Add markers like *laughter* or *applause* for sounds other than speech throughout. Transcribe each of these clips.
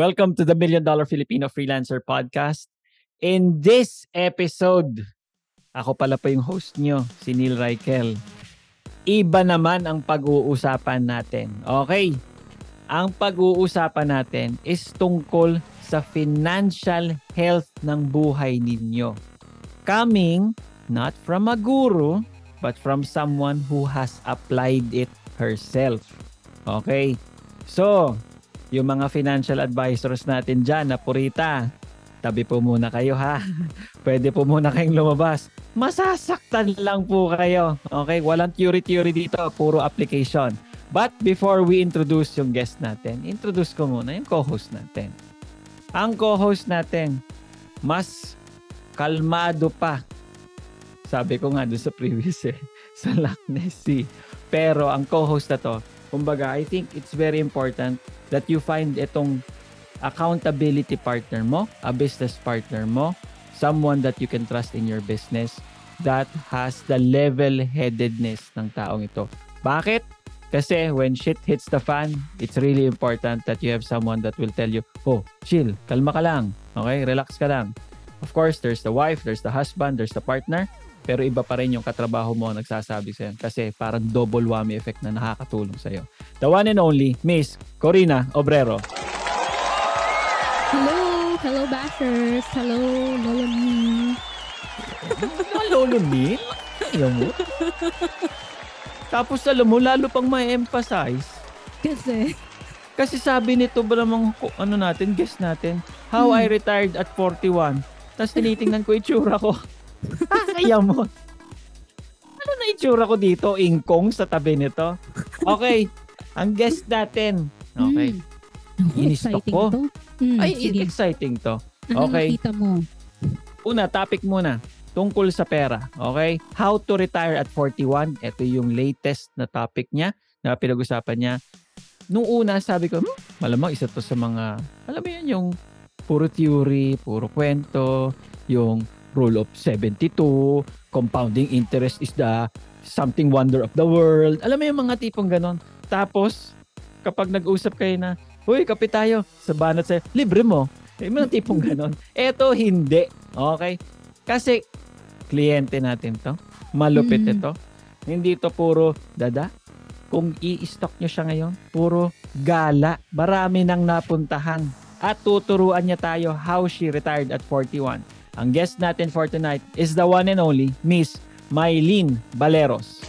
Welcome to the Million Dollar Filipino Freelancer Podcast. In this episode, ako pala po yung host nyo, si Neil Reichel. Iba naman ang pag-uusapan natin. Okay? Ang pag-uusapan natin is tungkol sa financial health ng buhay ninyo. Coming not from a guru, but from someone who has applied it herself. Okay? So, yung mga financial advisors natin dyan na purita, tabi po muna kayo ha. *laughs* Pwede po muna kayong lumabas. Masasaktan lang po kayo. Okay? Walang theory-theory dito. Puro application. But before we introduce yung guest natin, introduce ko muna yung co-host natin. Ang co-host natin, mas kalmado pa. Sabi ko nga doon sa previous eh, *laughs* sa Loch Ness Sea. Pero ang co-host na to, kumbaga, I think it's very important that you find itong accountability partner mo, a business partner mo, someone that you can trust in your business that has the level-headedness ng taong ito. Bakit? Kasi when shit hits the fan, it's really important that you have someone that will tell you, oh, chill, kalma ka lang, okay, relax ka lang. Of course, there's the wife, there's the husband, there's the partner, pero iba pa rin yung katrabaho mo nagsasabi sa'yo kasi parang double whammy effect na nakakatulong sa'yo. The one and only, Miss Corina Obrero. Hello! Hello, Bashers! Hello, Lolo Me! Lolo ni? Ayaw mo? Tapos alam mo, lalo pang may emphasize. Kasi, Kasi sabi nito ba namang ano natin, guest natin, how I retired at 41. Tapos tinitingnan ko itsura ko. Kaya mo. Ano na itsura ko dito? Ingkong sa tabi nito. Okay. Ang guest natin. Okay. mm, exciting ko. to. Mm, Ay, sige. exciting to. Ano okay. nakita mo? Una, topic muna. Tungkol sa pera. Okay? How to retire at 41. Ito yung latest na topic niya na pinag-usapan niya. Nung una, sabi ko, hmm, malamang isa to sa mga, alam mo yun, yung puro theory, puro kwento, yung rule of 72, compounding interest is the something wonder of the world. Alam mo yung mga tipong ganon. Tapos, kapag nag-usap kayo na, Uy, kape tayo. Sa banat sa'yo, libre mo. Yung mga tipong ganon. *laughs* Eto, hindi. Okay? Kasi, kliyente natin to. Malupit Mm. ito. Hindi to puro dada. Kung i-stock nyo siya ngayon, puro gala. Marami nang napuntahan. At tuturuan niya tayo how she retired at 41. Ang guest natin for tonight is the one and only Miss Mylene Baleros.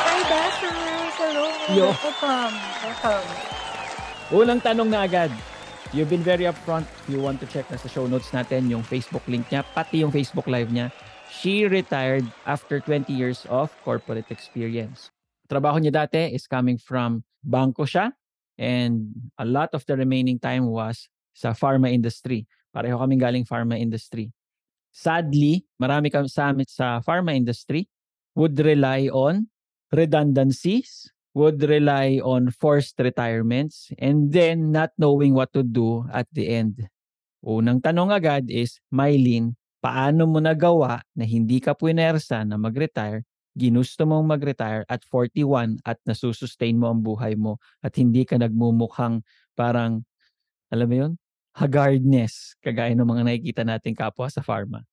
Hi, Dashers! Hello! Yo. Welcome! Welcome! Unang tanong na agad. You've been very upfront. You want to check na sa show notes natin yung Facebook link niya, pati yung Facebook live niya. She retired after 20 years of corporate experience. Trabaho niya dati is coming from bangko siya and a lot of the remaining time was sa pharma industry. Pareho kaming galing pharma industry. Sadly, marami kami sa amin sa pharma industry would rely on redundancies would rely on forced retirements and then not knowing what to do at the end. Unang tanong agad is, Mylene, paano mo nagawa na hindi ka puwersa na mag-retire, ginusto mong mag-retire at 41 at nasusustain mo ang buhay mo at hindi ka nagmumukhang parang, alam mo yun, haggardness, kagaya ng mga nakikita nating kapwa sa pharma?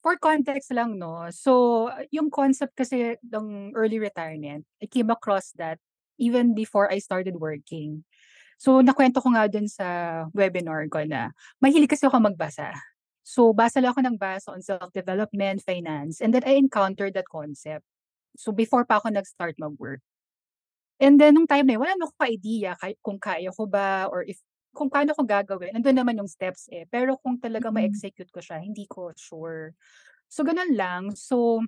For context lang, no? So, yung concept kasi ng early retirement, I came across that even before I started working. So, nakwento ko nga dun sa webinar ko na mahilig kasi ako magbasa. So, basa lang ako ng basa on self-development, finance, and then I encountered that concept. So, before pa ako nag-start mag-work. And then, nung time na yun, wala na ako idea kung kaya ko ba or if kung paano ko gagawin. Nandun naman yung steps eh. Pero kung talaga Mm. ma-execute ko siya, hindi ko sure. So, ganun lang. So,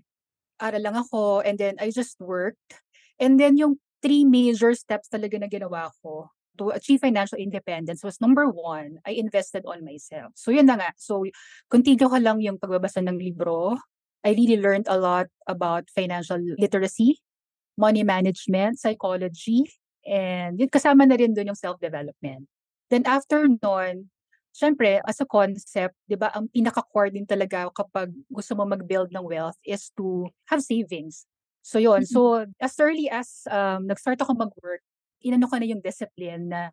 aral lang ako and then I just worked. And then yung three major steps talaga na ginawa ko to achieve financial independence was number one, I invested on myself. So, yun na nga. So, continue ko lang yung pagbabasa ng libro. I really learned a lot about financial literacy, money management, psychology, and yun kasama na rin doon yung self-development. Then after nun, syempre, as a concept, di ba, ang pinaka-core din talaga kapag gusto mo mag-build ng wealth is to have savings. So yun, so as early as um, nag-start ako mag-work, inano ko na yung discipline na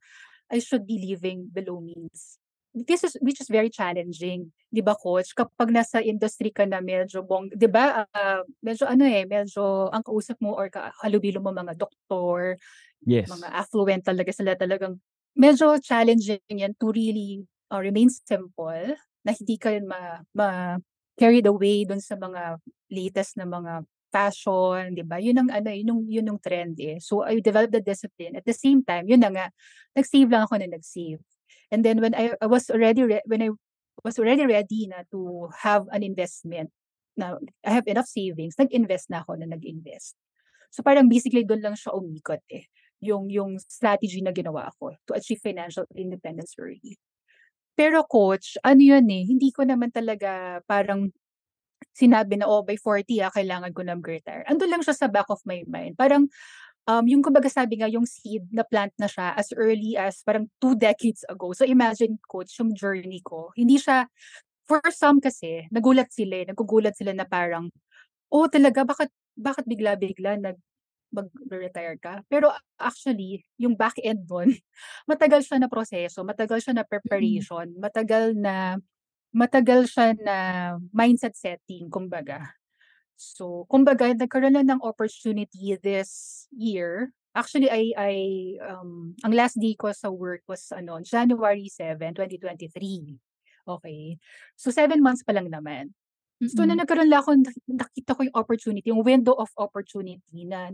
I should be living below means. This is, which is very challenging, di ba coach? Kapag nasa industry ka na medyo bong, di ba, uh, medyo ano eh, medyo ang kausap mo or halubilo mo mga doktor, Yes. mga affluent talaga sila talagang medyo challenging yan to really uh, remain simple na hindi ka ma, ma carried away dun sa mga latest na mga fashion, 'di ba? Yun ang ano, yun yung, yun yung trend eh. So I developed the discipline. At the same time, yun na nga, nag-save lang ako na nag-save. And then when I, I was already re- when I was already ready na to have an investment, na I have enough savings, nag-invest na ako na nag-invest. So parang basically doon lang siya umikot eh yung yung strategy na ginawa ko to achieve financial independence early. Pero coach, ano yun eh, hindi ko naman talaga parang sinabi na, oh, by 40, ah, kailangan ko na mag-retire. Ando lang siya sa back of my mind. Parang, um, yung kumbaga sabi nga, yung seed na plant na siya as early as parang two decades ago. So imagine, coach, yung journey ko. Hindi siya, for some kasi, nagulat sila eh, nagugulat sila na parang, oh, talaga, bakit, bakit bigla-bigla nag, mag-retire ka. Pero actually, yung back end nun, *laughs* matagal siya na proseso, matagal siya na preparation, matagal na matagal siya na mindset setting, kumbaga. So, kumbaga, nagkaroon lang ng opportunity this year. Actually, I, I, um, ang last day ko sa work was, ano, January 7, 2023. Okay. So, seven months pa lang naman. So, na nagkaroon lang ako, nakita ko yung opportunity, yung window of opportunity na,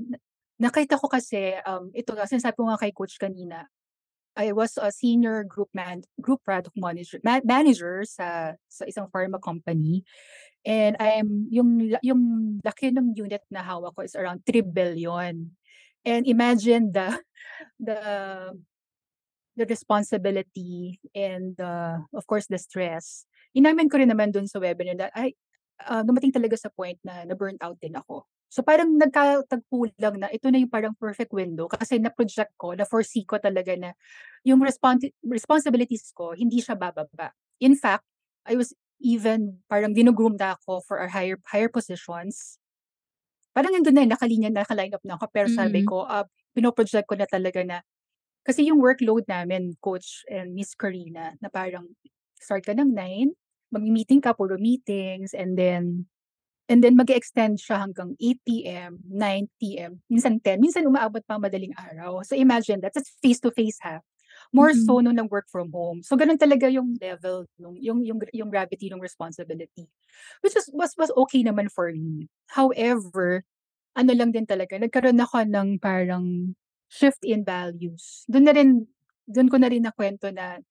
nakita ko kasi, um, ito nga, sinasabi ko nga kay coach kanina, I was a senior group man group product manager ma- manager sa sa isang pharma company. And I'm yung yung laki ng unit na hawak ko is around 3 billion. And imagine the *laughs* the the responsibility and the of course the stress. Inamin ko rin naman dun sa webinar na ay uh, dumating talaga sa point na na burn out din ako So parang nagkatagpo lang na ito na yung parang perfect window kasi na-project ko, na-foresee ko talaga na yung respons- responsibilities ko, hindi siya bababa. In fact, I was even parang ginugroom na ako for our higher higher positions. Parang nandun na, nakalinya, nakaline up na ako. Pero sabi ko, uh, pinoproject ko na talaga na kasi yung workload namin, Coach and Miss Karina, na parang start ka ng 9, mag-meeting ka, puro meetings, and then And then mag extend siya hanggang 8 p.m., 9 p.m., minsan 10, minsan umaabot pa madaling araw. So imagine that, that's face-to-face ha. More Mm. so nung nag-work from home. So ganun talaga yung level, nung, yung, yung, yung gravity ng responsibility. Which is, was, was okay naman for me. However, ano lang din talaga, nagkaroon ako ng parang shift in values. Doon na rin, doon ko na rin nakwento na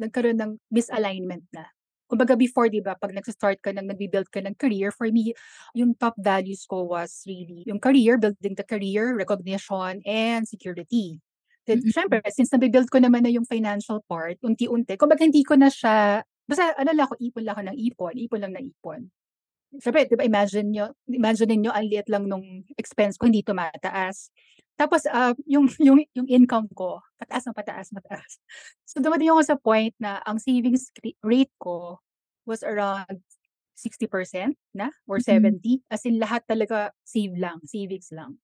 nagkaroon ng misalignment na. Kumbaga before, di ba, pag nag-start ka ng, nag-build ka ng career, for me, yung top values ko was really yung career, building the career, recognition, and security. Then, Mm-mm. syempre, since nabibuild ko naman na yung financial part, unti-unti, kumbaga hindi ko na siya, basta ano lang ako, ipon lang ako ng ipon, ipon lang na ipon. Syempre, di ba, imagine nyo, imagine niyo ang liit lang nung expense ko, hindi tumataas. Tapos, ah, yung *laughs* yung yung income ko, pataas ng pataas, pataas. So, dumating ako sa point na ang savings rate ko was around 60% na or Mm. 70, as in lahat talaga save lang, savings lang.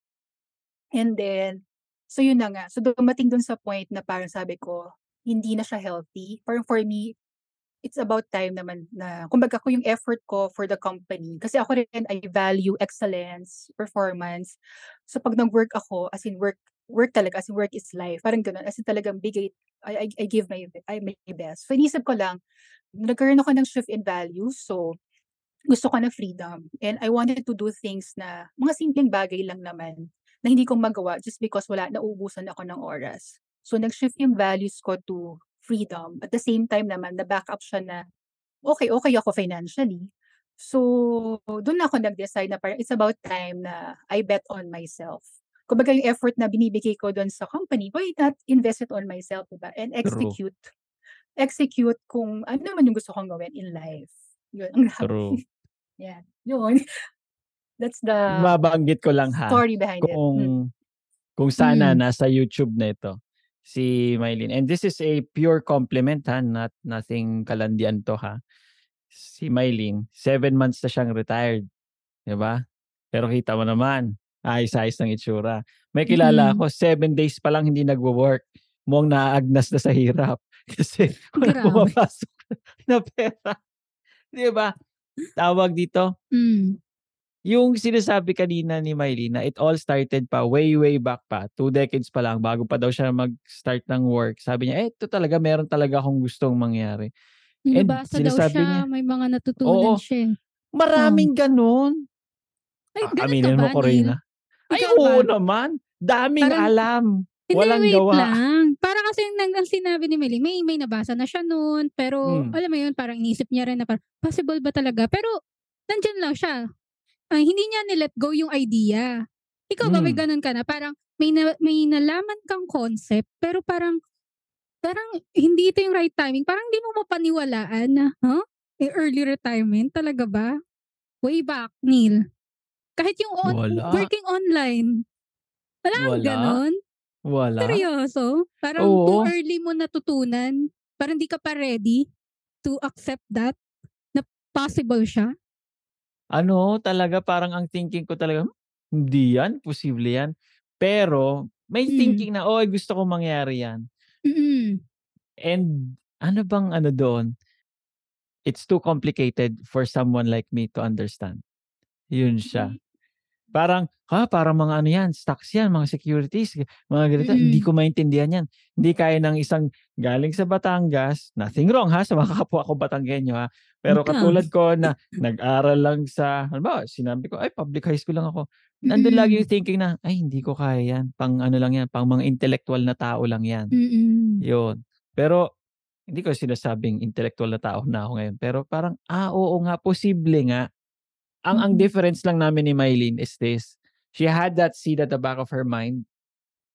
And then, so yun na nga. So, dumating dun sa point na parang sabi ko, hindi na siya healthy. Parang for me, it's about time naman na kumbaga ko yung effort ko for the company. Kasi ako rin, I value excellence, performance. So, pag nag-work ako, as in work work talaga, as in work is life. Parang gano'n, as in talagang bigay, I, I, I give my, I, my best. So, inisip ko lang, nagkaroon ako ng shift in values. So, gusto ko ng freedom. And I wanted to do things na, mga simpleng bagay lang naman, na hindi ko magawa just because wala, nauubusan ako ng oras. So, nag-shift yung values ko to freedom. At the same time naman, na-back up siya na, okay, okay ako financially. So, doon ako nag-decide na parang it's about time na I bet on myself. Kumbaga yung effort na binibigay ko doon sa company, why not invest it on myself, diba? And execute. Execute kung ano naman yung gusto kong gawin in life. Yun, ang. True. *laughs* Yeah, yun. *laughs* That's the Mabanggit ko lang ha. story behind it. Kung Mm. kung sana Mm. nasa YouTube na ito si Mylene. And this is a pure compliment ha, not nothing kalandian to ha. Si Mylene, seven months na siyang retired. 'Di ba? Pero kita mo naman, ayos-ayos ng itsura. May kilala Mm. ako, seven days pa lang hindi nagwo-work. Mukhang naaagnas na sa hirap. *laughs* Kasi wala pumapasok na pera. 'Di ba? Tawag dito, Mm. Yung sinasabi kanina ni Mylene na it all started pa way way back pa, two decades pa lang bago pa daw siya mag-start ng work. Sabi niya, eh, ito talaga meron talaga akong gustong mangyari. Nabasa daw siya, niya may mga natutunan Oo. siya. eh. Maraming ganun. Ay, ganun aminin ka mo ba, ko rin. Ay, oo ba? naman. Daming Parang- alam. Hindi, Walang wait gawa. lang. Para kasi nang ang sinabi ni Meli, may may nabasa na siya noon, pero Hmm. alam mo yun, parang inisip niya rin na parang, possible ba talaga? Pero, nandyan lang siya. Ay, hindi niya nilet go yung idea. Ikaw ba, may Hmm. ganun ka na? Parang, may, na, may nalaman kang concept, pero parang, parang hindi ito yung right timing. Parang hindi mo mapaniwalaan na, huh? Eh, early retirement, talaga ba? Way back, Neil. Kahit yung on, Wala. working online. Wala Wala. ganon. Wala. Seryoso? Parang Oo. too early mo natutunan? Parang hindi ka pa ready to accept that? Na possible siya? Ano, talaga parang ang thinking ko talaga, "Hmm, hindi yan, posible yan. Pero may Mm. thinking na, oh, gusto ko mangyari yan. Mm. And ano bang ano doon? It's too complicated for someone like me to understand. Yun siya. Parang, ha, parang mga ano yan, stocks yan, mga securities, mga ganito. Hindi Mm. ko maintindihan yan. Hindi kaya ng isang galing sa Batangas, nothing wrong ha, sa mga *laughs* kapwa ko Batanggenyo ha. Pero katulad ko na nag-aral lang sa, ano ba, sinabi ko, ay, public high school lang ako. Nandun lagi Mm. yung thinking na, ay, hindi ko kaya yan. Pang ano lang yan, pang mga intellectual na tao lang yan. Mm-mm. Yun. Pero, hindi ko sinasabing intellectual na tao na ako ngayon. Pero parang, ah, oo nga, posible nga. Ang ang Mm. difference lang namin ni Mylene is this. She had that seed at the back of her mind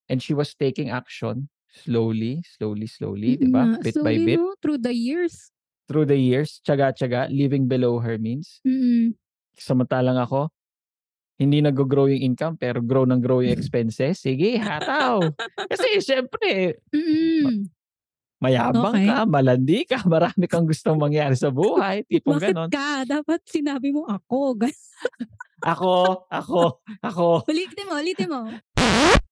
and she was taking action slowly, slowly, slowly, di ba? Mm, Bit by slowly, bit, no? Through the years. through the years, tsaga-tsaga, living below her means. Mm-mm. Samantalang ako, hindi nag-grow yung income pero grow ng grow yung *laughs* expenses. Sige, hataw. Kasi syempre, Mm-mm. Mayabang Okay. ka, malandi ka, *laughs* marami kang gustong mangyari sa buhay, tipong Bakit ganon. ka? Dapat sinabi mo ako. *laughs* Ako, ako, ako. Ulitin mo, ulitin mo.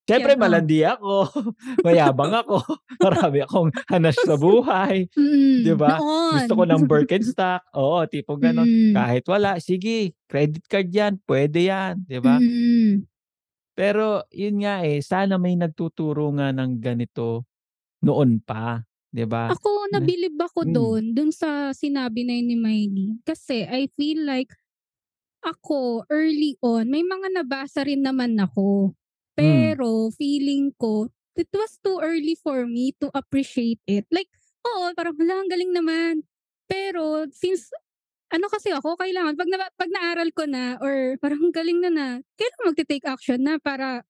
Siyempre, oh. malandi ako. *laughs* Mayabang ako. Marami akong hanas sa buhay. Mm, Di ba? Gusto ko ng Birkenstock. Oo, tipong ganon. Mm. Kahit wala, sige, credit card yan, pwede yan. Di ba? Mm. Pero, yun nga eh, sana may nagtuturo nga ng ganito noon pa. Di ba? Ako, nabilib ako Mm. doon, doon sa sinabi na yun ni Miley. Kasi I feel like ako, early on, may mga nabasa rin naman ako. Pero feeling ko, it was too early for me to appreciate it. Like, oo, parang wala, ang galing naman. Pero since, ano kasi ako, kailangan, pag, na, pag naaral ko na, or parang galing na na, kailangan magte-take action na para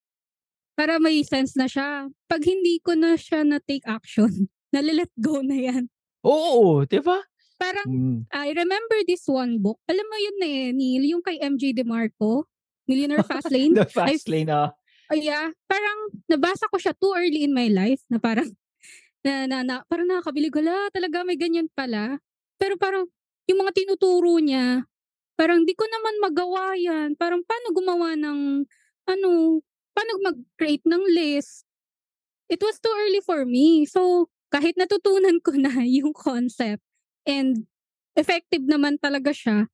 para may sense na siya. Pag hindi ko na siya na-take action, nalilet go na yan. Oo, di ba? Parang, Mm. I remember this one book. Alam mo yun eh, Neil, yung kay MJ DeMarco, Millionaire Fastlane. *laughs* The fast lane, ah. oh, yeah, parang nabasa ko siya too early in my life na parang *laughs* na, na, na parang nakakabili gala talaga may ganyan pala. Pero parang yung mga tinuturo niya, parang di ko naman magawa yan. Parang paano gumawa ng ano, paano mag-create ng list. It was too early for me. So, kahit natutunan ko na *laughs* yung concept and effective naman talaga siya,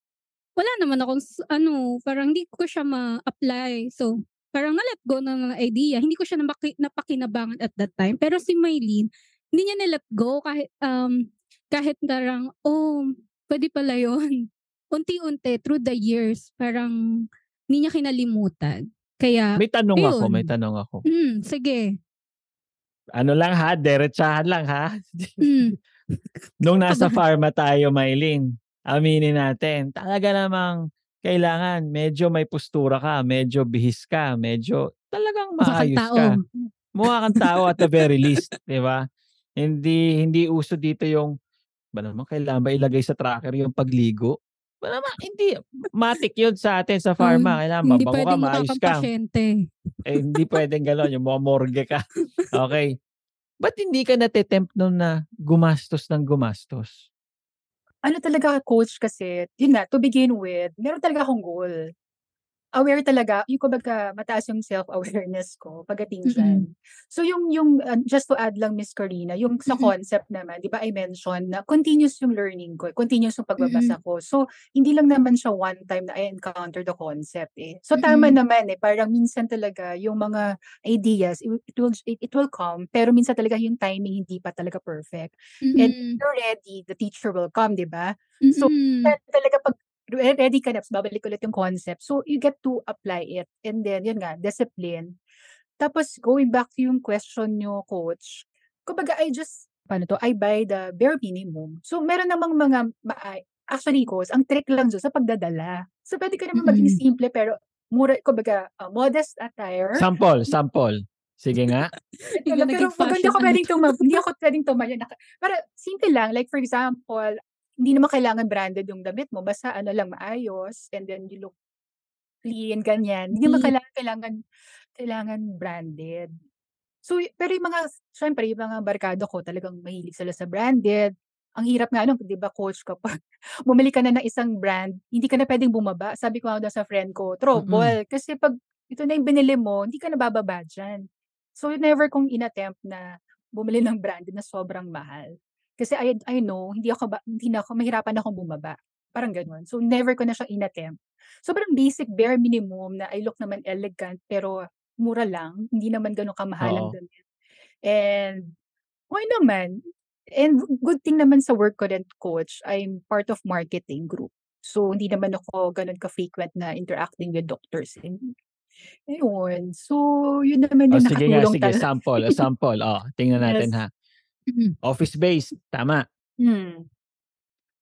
wala naman akong, ano, parang hindi ko siya ma-apply. So, parang na-let go na ng idea. Hindi ko siya napaki- napakinabangan at that time. Pero si Maylene, hindi niya na-let go kahit, um, kahit parang, oh, pwede pala yun. *laughs* Unti-unti, through the years, parang hindi niya kinalimutan. Kaya, May tanong ako, Ayun. may tanong ako. mm, sige. Ano lang ha, derechahan lang ha. Mm, *laughs* Nung nasa pharma tayo, Maylin, aminin natin, talaga namang kailangan medyo may postura ka, medyo bihis ka, medyo talagang mukha maayos tao. ka. Mukha kang tao at the very *laughs* least, di ba? Hindi hindi uso dito yung ba naman kailangan ba ilagay sa tracker yung pagligo? Ba naman hindi matik yun sa atin sa pharma. Kailangan Hindi mabango ka, maayos ka. pasyente. Eh, hindi pwedeng gano'n. Yung mga morgue ka. Okay. Ba't hindi ka natitempt nun na gumastos ng gumastos? Ano talaga coach kasi, yun nga, to begin with, meron talaga akong goal. Aware talaga, yung kumbaga mataas yung self-awareness ko pagdating dyan. So yung, yung uh, just to add lang Miss Karina, yung sa Mm-mm. concept naman, di ba I mentioned na continuous yung learning ko, continuous yung pagbabasa ko. So hindi lang naman siya one time na I encounter the concept eh. So tama Mm-mm. naman eh, parang minsan talaga yung mga ideas, it, it will it, it will come, pero minsan talaga yung timing hindi pa talaga perfect. And Mm-mm. you're ready, the teacher will come, di ba? So, Mm-mm. Kaya talaga pag ready ka na, babalik ulit yung concept. So, you get to apply it. And then, yun nga, discipline. Tapos, going back to yung question nyo, coach, kumbaga, I just, paano to, I buy the bare minimum. So, meron namang mga, actually, coach, ang trick lang dyan sa pagdadala. So, pwede ka naman maging Mm-mm. simple, pero, mura, kumbaga, uh, modest attire. Sample, sample. Sige nga. Ikaw Pero, ako fashion pwedeng tumama, hindi ako pwedeng tumaya. Naka, para simple lang, like for example, hindi naman kailangan branded yung damit mo, basta ano lang maayos, and then you look clean, ganyan. Hindi naman Neat. kailangan, kailangan, kailangan branded. So, pero yung mga, syempre, yung mga barkada ko, talagang mahilig sila sa branded. Ang hirap nga nung, di ba, coach, kapag *laughs* bumili ka na ng isang brand, hindi ka na pwedeng bumaba. Sabi ko nga sa friend ko, trouble. Kasi pag ito na yung binili mo, hindi ka na bababa dyan. So, never kong inattempt na bumili ng branded na sobrang mahal. Kasi I, I know, hindi ako, ba, hindi na ako, mahirapan akong bumaba. Parang ganun. So, never ko na siya inattempt. So, parang basic, bare minimum na I look naman elegant, pero mura lang. Hindi naman ganun kamahalang Oo. damit. And, why naman? And good thing naman sa work ko rin, coach, I'm part of marketing group. So, hindi naman ako ganun ka-frequent na interacting with doctors. And, ayun. So, yun naman O yung sige nga, nakatulong sige. talaga. Sample, sample. O, tingnan *laughs* natin Yes. ha. Mm. Office-based, tama. Hmm.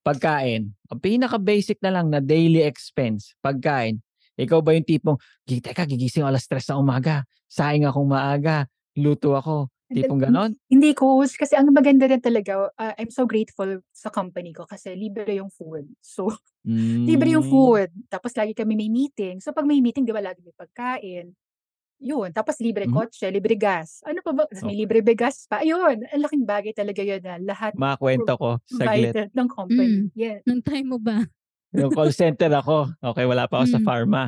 Pagkain. Ang pinaka-basic na lang na daily expense, pagkain. Ikaw ba yung tipong, "Gi- teka, gigising alas 3 ng umaga. Saing akong maaga. Luto ako. Tipong ganon? Hindi, coach. Kasi ang maganda rin talaga, uh, I'm so grateful sa company ko kasi libre yung food. So, *laughs* libre yung Mm. food. Tapos lagi kami may meeting. So, pag may meeting, di ba, lagi may pagkain. Yun. Tapos libre Mhm. kotse, libre gas. Ano pa ba? Tapos may libre bigas pa. Ayun. Ang laking bagay talaga yun na lahat Makwento ko, saglit. provided ng company. Mm. Yeah. Nung time mo ba? Yung call center ako. Okay, wala pa ako sa Mm. pharma.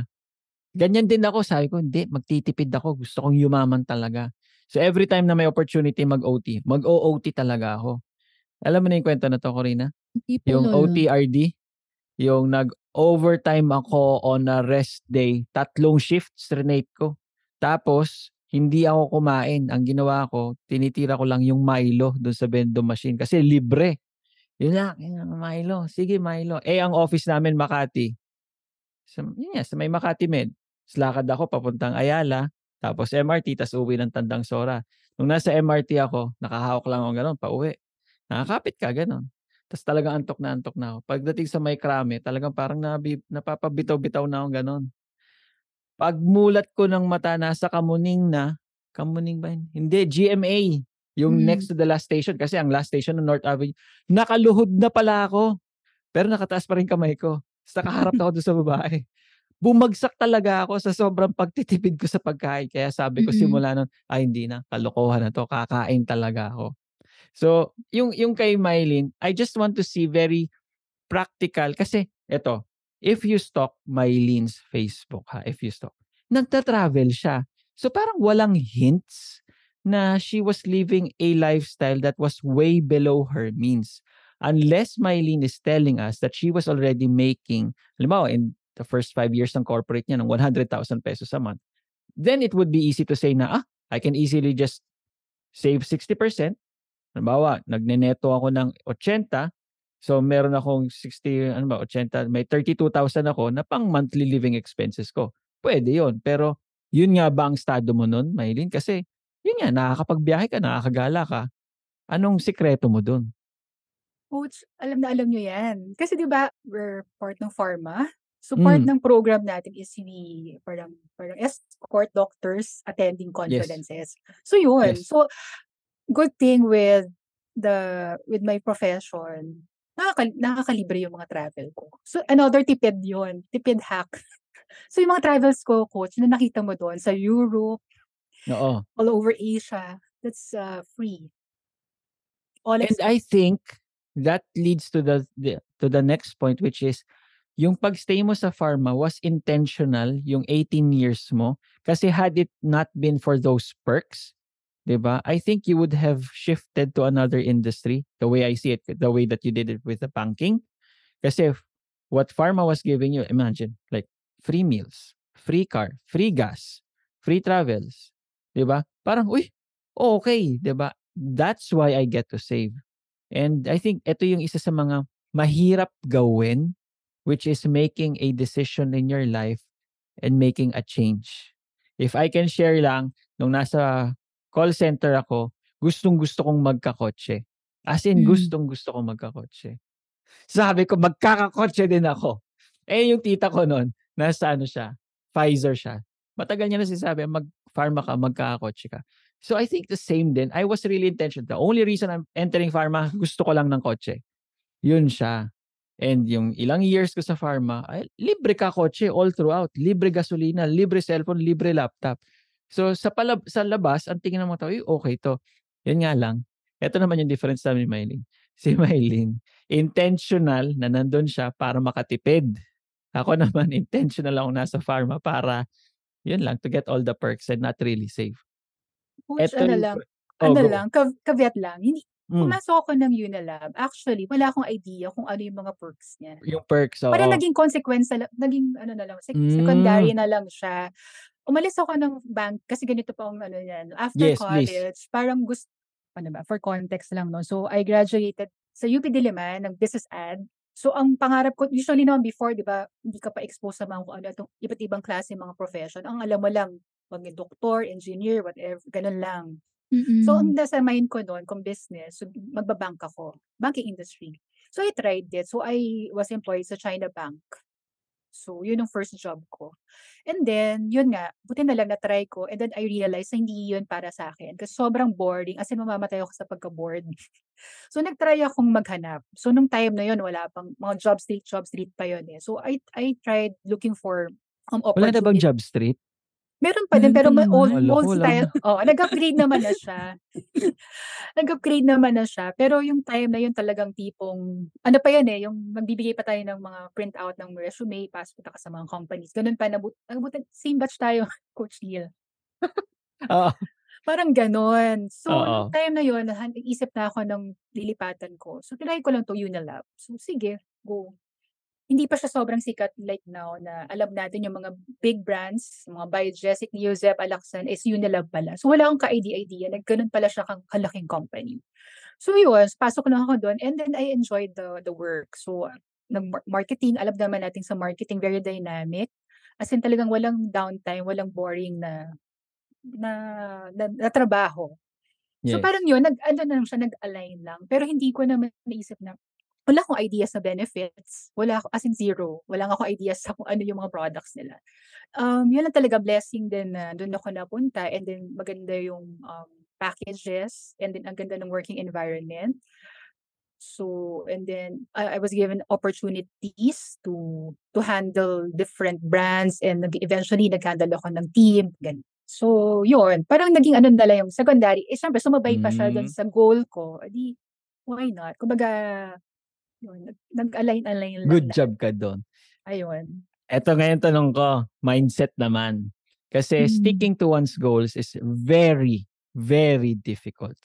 Ganyan din ako. Sabi ko, hindi, magtitipid ako. Gusto kong yumaman talaga. So every time na may opportunity mag-OT, mag-OOT talaga ako. Alam mo na yung kwento na to, Corina? Hindi po, Yung lolo. OTRD, yung nag-overtime ako on a rest day, tatlong shifts renate ko. Tapos, hindi ako kumain. Ang ginawa ko, tinitira ko lang yung Milo doon sa vending machine kasi libre. Yun lang, yun lang, Milo. Sige, Milo. Eh, ang office namin, Makati. Sa, yun nga, sa may Makati Med. Slakad ako papuntang Ayala, tapos MRT, tas uwi ng Tandang Sora. Nung nasa MRT ako, nakahawak lang ako ganun, pauwi. Nakakapit ka, ganun. Tapos talagang antok na antok na ako. Pagdating sa may krame, talagang parang nabi, napapabitaw-bitaw na ako ganun. Pagmulat ko ng mata, nasa Kamuning na. Kamuning ba yun? Hindi, GMA. Yung Mm. next to the last station. Kasi ang last station ng North Avenue. Nakaluhod na pala ako. Pero nakataas pa rin kamay ko. Tapos nakaharap na ako doon sa babae. bumagsak talaga ako sa sobrang pagtitipid ko sa pagkain. Kaya sabi ko simula nun, "Ay hindi na, kalokohan na 'to, kakain talaga ako." So, yung yung kay Mylene, I just want to see very practical kasi eto, if you stalk Mylene's Facebook ha, if you stalk, nagta-travel siya. So, parang walang hints na she was living a lifestyle that was way below her means. Unless Mylene is telling us that she was already making, halimbawa in the first five years ng corporate niya ng 100,000 pesos a month, then it would be easy to say na, ah, I can easily just save 60%. Halimbawa, nagneneto ako ng 80, so meron akong 60, ano ba, 80, may 32,000 ako na pang monthly living expenses ko. Pwede yon Pero yun nga ba ang estado mo nun, Mylene? Kasi yun nga, nakakapagbiyahe ka, nakakagala ka. Anong sikreto mo dun? Coach, alam na alam nyo yan. Kasi 'di ba, we're part ng pharma. So part Mm. ng program natin is we parang parang escort doctors attending Yes. conferences. So yun. Yes. So good thing with the with my profession, nakaka nakakalibre yung mga travel ko. So another tipid yun, tipid hack. *laughs* So yung mga travels ko, coach, na nakita mo doon sa Europe, Oo. all over Asia, that's uh, free. All And I think that leads to the, the to the next point which is yung pagstay mo sa pharma was intentional yung 18 years mo kasi had it not been for those perks, 'di ba? I think you would have shifted to another industry the way I see it, the way that you did it with the banking. Kasi what pharma was giving you, imagine like free meals, free car, free gas, free travels, 'di ba? Parang uy, okay, 'di ba? That's why I get to save. And I think ito yung isa sa mga mahirap gawin which is making a decision in your life and making a change. If I can share lang, nung nasa call center ako, gustong-gusto kong magkakotse. As in, Mm. gustong-gusto kong magkakotse. Sabi ko, magkakakotse din ako. Eh, yung tita ko noon, nasa ano siya, Pfizer siya. Matagal niya na sinasabi, mag-pharma ka, magkakakotse ka. So I think the same din. I was really intentional. The only reason I'm entering pharma, *laughs* gusto ko lang ng kotse. Yun siya. And yung ilang years ko sa pharma, ay, libre ka kotse all throughout. Libre gasolina, libre cellphone, libre laptop. So sa palab sa labas, ang tingin ng mga tao, "Uy, okay to. Yun nga lang. Ito naman yung difference namin ni Mylene. *laughs* Si Mylene, intentional na nandun siya para makatipid. Ako *laughs* naman, intentional ako nasa pharma para, yun lang, to get all the perks and not really save. Coach, Eto ano lang, oh, ano go. lang, caveat lang. Hindi, Mm, pumasok ako ng Unilab. Actually, wala akong idea kung ano yung mga perks niya. yung perks, oo. Parang naging consequence na lang, naging ano na lang, sec- Mm. secondary na lang siya. Umalis ako ng bank kasi ganito pa ang ano yan. After Yes, please. college, parang gusto, ano ba, for context lang no. So, I graduated sa UP Diliman ng business ad. So, ang pangarap ko, usually naman before, di ba, hindi ka pa exposed sa mga kung ano, itong iba't ibang klase mga profession. Ang alam mo lang, maging doktor, engineer, whatever, ganun lang. So, ang nasa mind ko noon, kung business, so magbabank ako, banking industry. So, I tried it. So, I was employed sa China Bank. So, yun ang first job ko. And then, yun nga, buti na lang na-try ko. And then, I realized na hindi yun para sa akin. Kasi sobrang boring. As in, mamamatay ako sa pagka-bored. *laughs* so, nag-try akong maghanap. So, nung time na yun, wala pang, mga job street, job street pa yun eh. So, I, I tried looking for um, Wala na bang opportunity. job street? Meron pa din, pero pa may old, naman. Wala old style. Oh, nag-upgrade naman na siya. *laughs* nag-upgrade naman na siya. Pero yung time na yun talagang tipong, ano pa yan eh, yung magbibigay pa tayo ng mga printout ng resume, passport ka sa mga companies. Ganun pa, nabut, nabutan, same batch tayo, *laughs* Coach Neil. *laughs* Oo. Parang ganon. So, nung time na yun, nahan- isip na ako ng lilipatan ko. So, tinry ko lang to Unilab. So, sige, go. Hindi pa siya sobrang sikat like now na alam natin yung mga big brands, mga Biogesic, Neozep, Alaxan is Unilab pala. So, wala akong ka-idea-idea na ganun pala siya kang kalaking company. So, yun, pasok lang ako doon and then I enjoyed the the work. So, nag marketing, alam naman natin sa marketing, very dynamic. As in talagang walang downtime, walang boring na na, na, na trabaho. So Yes. parang yun, nag, ano na lang siya, nag-align lang. Pero hindi ko naman naisip na, wala akong idea sa benefits. Wala ako, as in zero. Wala akong idea *laughs* sa kung ano yung mga products nila. Um, yun lang talaga blessing din na doon ako napunta and then maganda yung um, packages and then ang ganda ng working environment. So, and then I, I was given opportunities to to handle different brands and nag, eventually nag-handle ako ng team. Ganun. So, yun. Parang naging ano na lang yung secondary. Eh, syempre, sumabay pa siya Mm. sa goal ko. Adi, why not? Kumbaga, yun, nag- nag-align-align lang. Good job ka doon. Ayun. Eto ngayon tanong ko, mindset naman. Kasi Mm. sticking to one's goals is very, very difficult.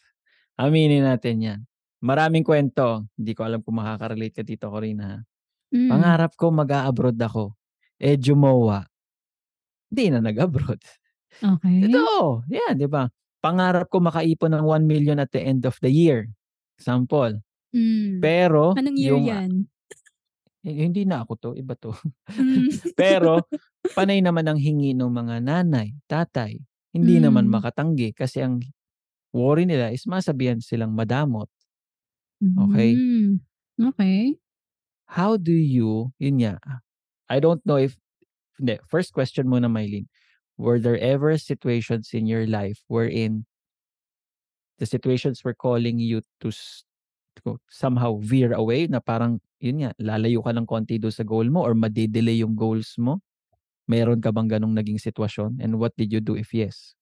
Aminin natin yan. Maraming kwento. Hindi ko alam kung makaka-relate ka dito, Corina. Mm. Pangarap ko mag-abroad ako. Eh, jumowa. Hindi na nag-abroad. Okay. Ito, yan, di ba? Pangarap ko makaipon ng 1 million at the end of the year. Example. Mm. Pero, Anong year yung, yan? Eh, hindi na ako to, iba to. Mm. *laughs* Pero, panay naman ang hingi ng mga nanay, tatay. Hindi naman Mm. makatanggi kasi ang worry nila is masabihan silang madamot. Okay. Mm. Okay. How do you, yun nga, I don't know if, hindi, first question muna, Mylene. Were there ever situations in your life wherein the situations were calling you to somehow veer away na parang, yun nga, lalayo ka ng konti doon sa goal mo or madidelay yung goals mo? Meron ka bang ganong naging sitwasyon? And what did you do if yes?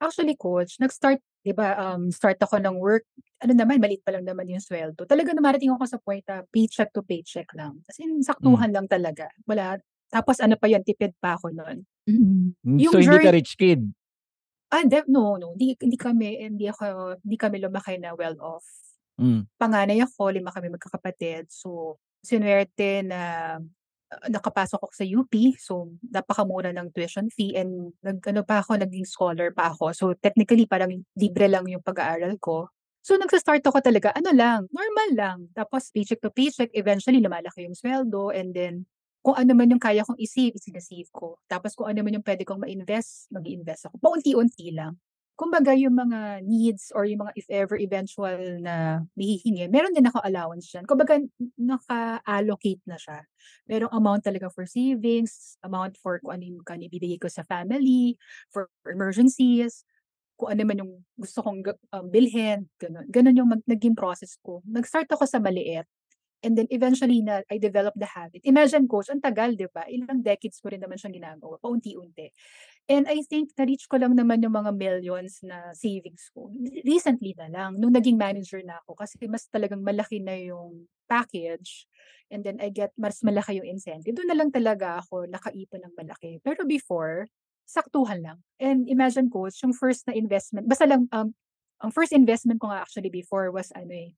Actually, coach, nag-start, di ba, um, start ako ng work. Ano naman, maliit pa lang naman yung sweldo. Talaga namarating ako sa point na paycheck to paycheck lang. As in, saktuhan lang talaga. Wala. Tapos ano pa yun, tipid pa ako noon. Mm. Mm, Yung So, hindi ka journey- rich kid? Ah, de- no, no. Hindi, hindi kami, hindi ako, hindi kami lumaki na well off. Mm. Panganay ako, lima kami magkakapatid. So, sinuwerte na uh, nakapasok ako sa UP. So, napakamura ng tuition fee and nag, ano pa ako, naging scholar pa ako. So, technically, parang libre lang yung pag-aaral ko. So, nagsa-start ako talaga, ano lang, normal lang. Tapos, paycheck to paycheck, eventually, lumalaki yung sweldo. And then, kung ano man yung kaya kong isave, isinasave ko. Tapos, kung ano man yung pwede kong ma-invest, mag invest ako. Paunti-unti lang. Kumbaga, yung mga needs or yung mga if ever eventual na hihingi, meron din ako allowance dyan. Kumbaga, naka-allocate na siya. Merong amount talaga for savings, amount for kung ano yung ibibigay ko sa family, for emergencies, kung ano man yung gusto kong um, bilhin, ganun. Ganun yung mag- naging process ko. Nag-start ako sa maliit. And then eventually na I developed the habit. Imagine coach, ang tagal, 'di ba? Ilang decades ko rin naman siyang ginagawa, paunti-unti. And I think na-reach ko lang naman yung mga millions na savings ko. Recently na lang, nung naging manager na ako kasi mas talagang malaki na yung package and then I get mas malaki yung incentive. Doon na lang talaga ako nakaipon ng malaki. Pero before, saktuhan lang. And imagine coach, yung first na investment, basta lang, um, ang first investment ko nga actually before was ano eh,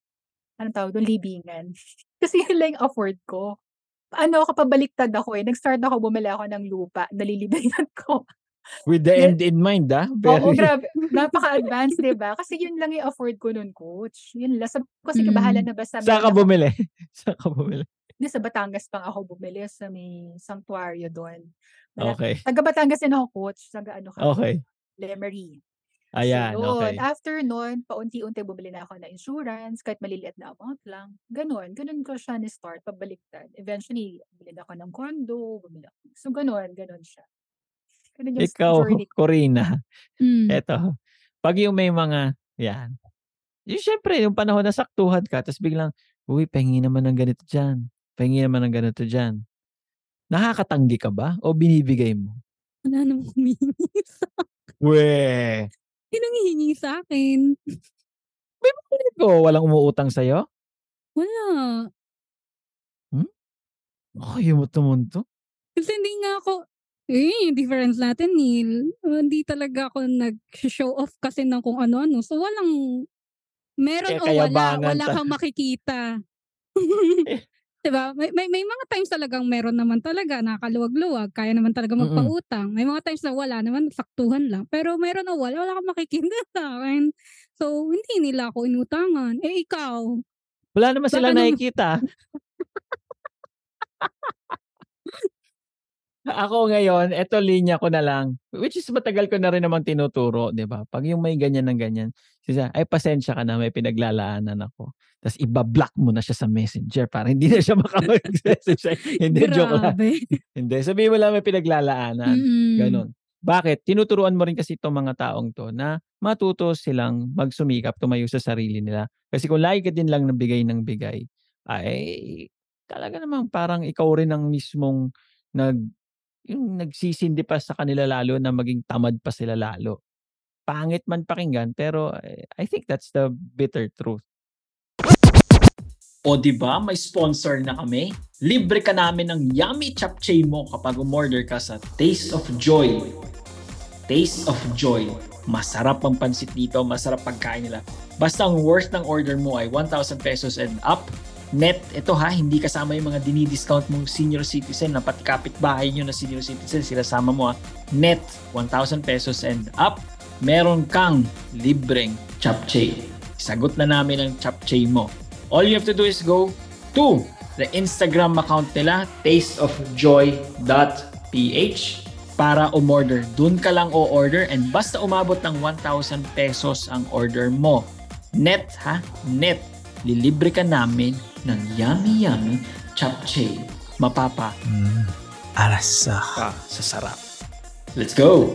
anong tawag doon, libingan. *laughs* Kasi yun lang afford ko. Ano, kapabaliktad ako eh. Nag-start ako, bumili ako ng lupa, nalilibingan *laughs* ko. With the end in mind, ah. Oo, Very, *laughs* grabe. Napaka-advanced, di ba? Kasi yun lang yung afford ko nun, coach. Yun lang. Sabi ko, sige, Mm. bahala na ba sa Saan ka bumili? *laughs* Saan ka bumili? Hindi, sa Batangas pang ako bumili sa may sanctuaryo doon. Okay. Taga Batangas din ako, coach. Taga ano ka? Okay. Lemery. Ayan, so, yun. okay. After nun, paunti-unti bumili na ako ng insurance, kahit maliliit na amount lang. Ganon. Ganon ko siya ni-start, pabaliktad. Eventually, bumili na ako ng condo, bumili ako. So, ganon. Ganon siya. Ikaw. *laughs* Corina, Mm. eto. Pag yung may mga, yan. Yung syempre, yung panahon na saktuhan ka, tapos biglang, uy, pahingi naman ng ganito dyan. Pahingi naman ng ganito dyan. Nakakatanggi ka ba? O binibigay mo? Wala namang *laughs* humihingi sa Weh! Sinong hihingi sa akin? Ko, walang umuutang sa'yo? Wala. Ay, mo naman to. Kasi hindi nga ako, eh, yung difference natin, Neil. Uh, hindi talaga ako nag-show off kasi ng kung ano-ano. So, walang, meron Kaya o wala, wala ta- kang *laughs* makikita. *laughs* diba? May, may, may mga times talagang meron naman talaga, nakakaluwag-luwag, kaya naman talaga Mm-mm. magpautang. May mga times na wala naman, saktuhan lang. Pero meron o wala, wala kang makikita *laughs* sa akin. So, hindi nila ako inutangan. Eh, ikaw, Wala naman sila nakikita. Ako ngayon, eto linya ko na lang. Which is matagal ko na rin namang tinuturo, di ba? Pag yung may ganyan ng ganyan, siya, ay pasensya ka na, may pinaglalaanan ako. Tapos ibablock mo na siya sa messenger para hindi na siya *laughs* makapag-message. sa'yo. hindi, joke lang. grabe. Hindi, sabihin mo lang may pinaglalaanan. Mm-mm. Ganon. Bakit? Tinuturuan mo rin kasi itong mga taong to na matuto silang magsumikap, tumayo sa sarili nila. Kasi kung lagi ka din lang nabigay ng bigay, ay talaga namang parang ikaw rin ang mismong nag yung nagsisindi pa sa kanila lalo na maging tamad pa sila lalo. Pangit man pakinggan pero eh, I think that's the bitter truth. O di ba may sponsor na kami? Libre ka namin ng yummy chapchae mo kapag umorder ka sa Taste of Joy. Taste of Joy. Masarap ang pansit dito, masarap pagkain nila. Basta ang worth ng order mo ay 1,000 pesos and up. Net, ito ha, hindi kasama yung mga dinidiscount mong senior citizen na pati kapitbahay nyo na senior citizen, sila sama mo ha. Net, 1,000 pesos and up. Meron kang libreng chapchae. Sagot na namin ang chapchae mo. All you have to do is go to the Instagram account nila, tasteofjoy.ph para umorder. Doon ka lang o-order and basta umabot ng 1,000 pesos ang order mo. Net ha? Net. Lilibre ka namin ng yummy yummy chapchae. Mapapa Arasa. ka sa sarap. Let's go!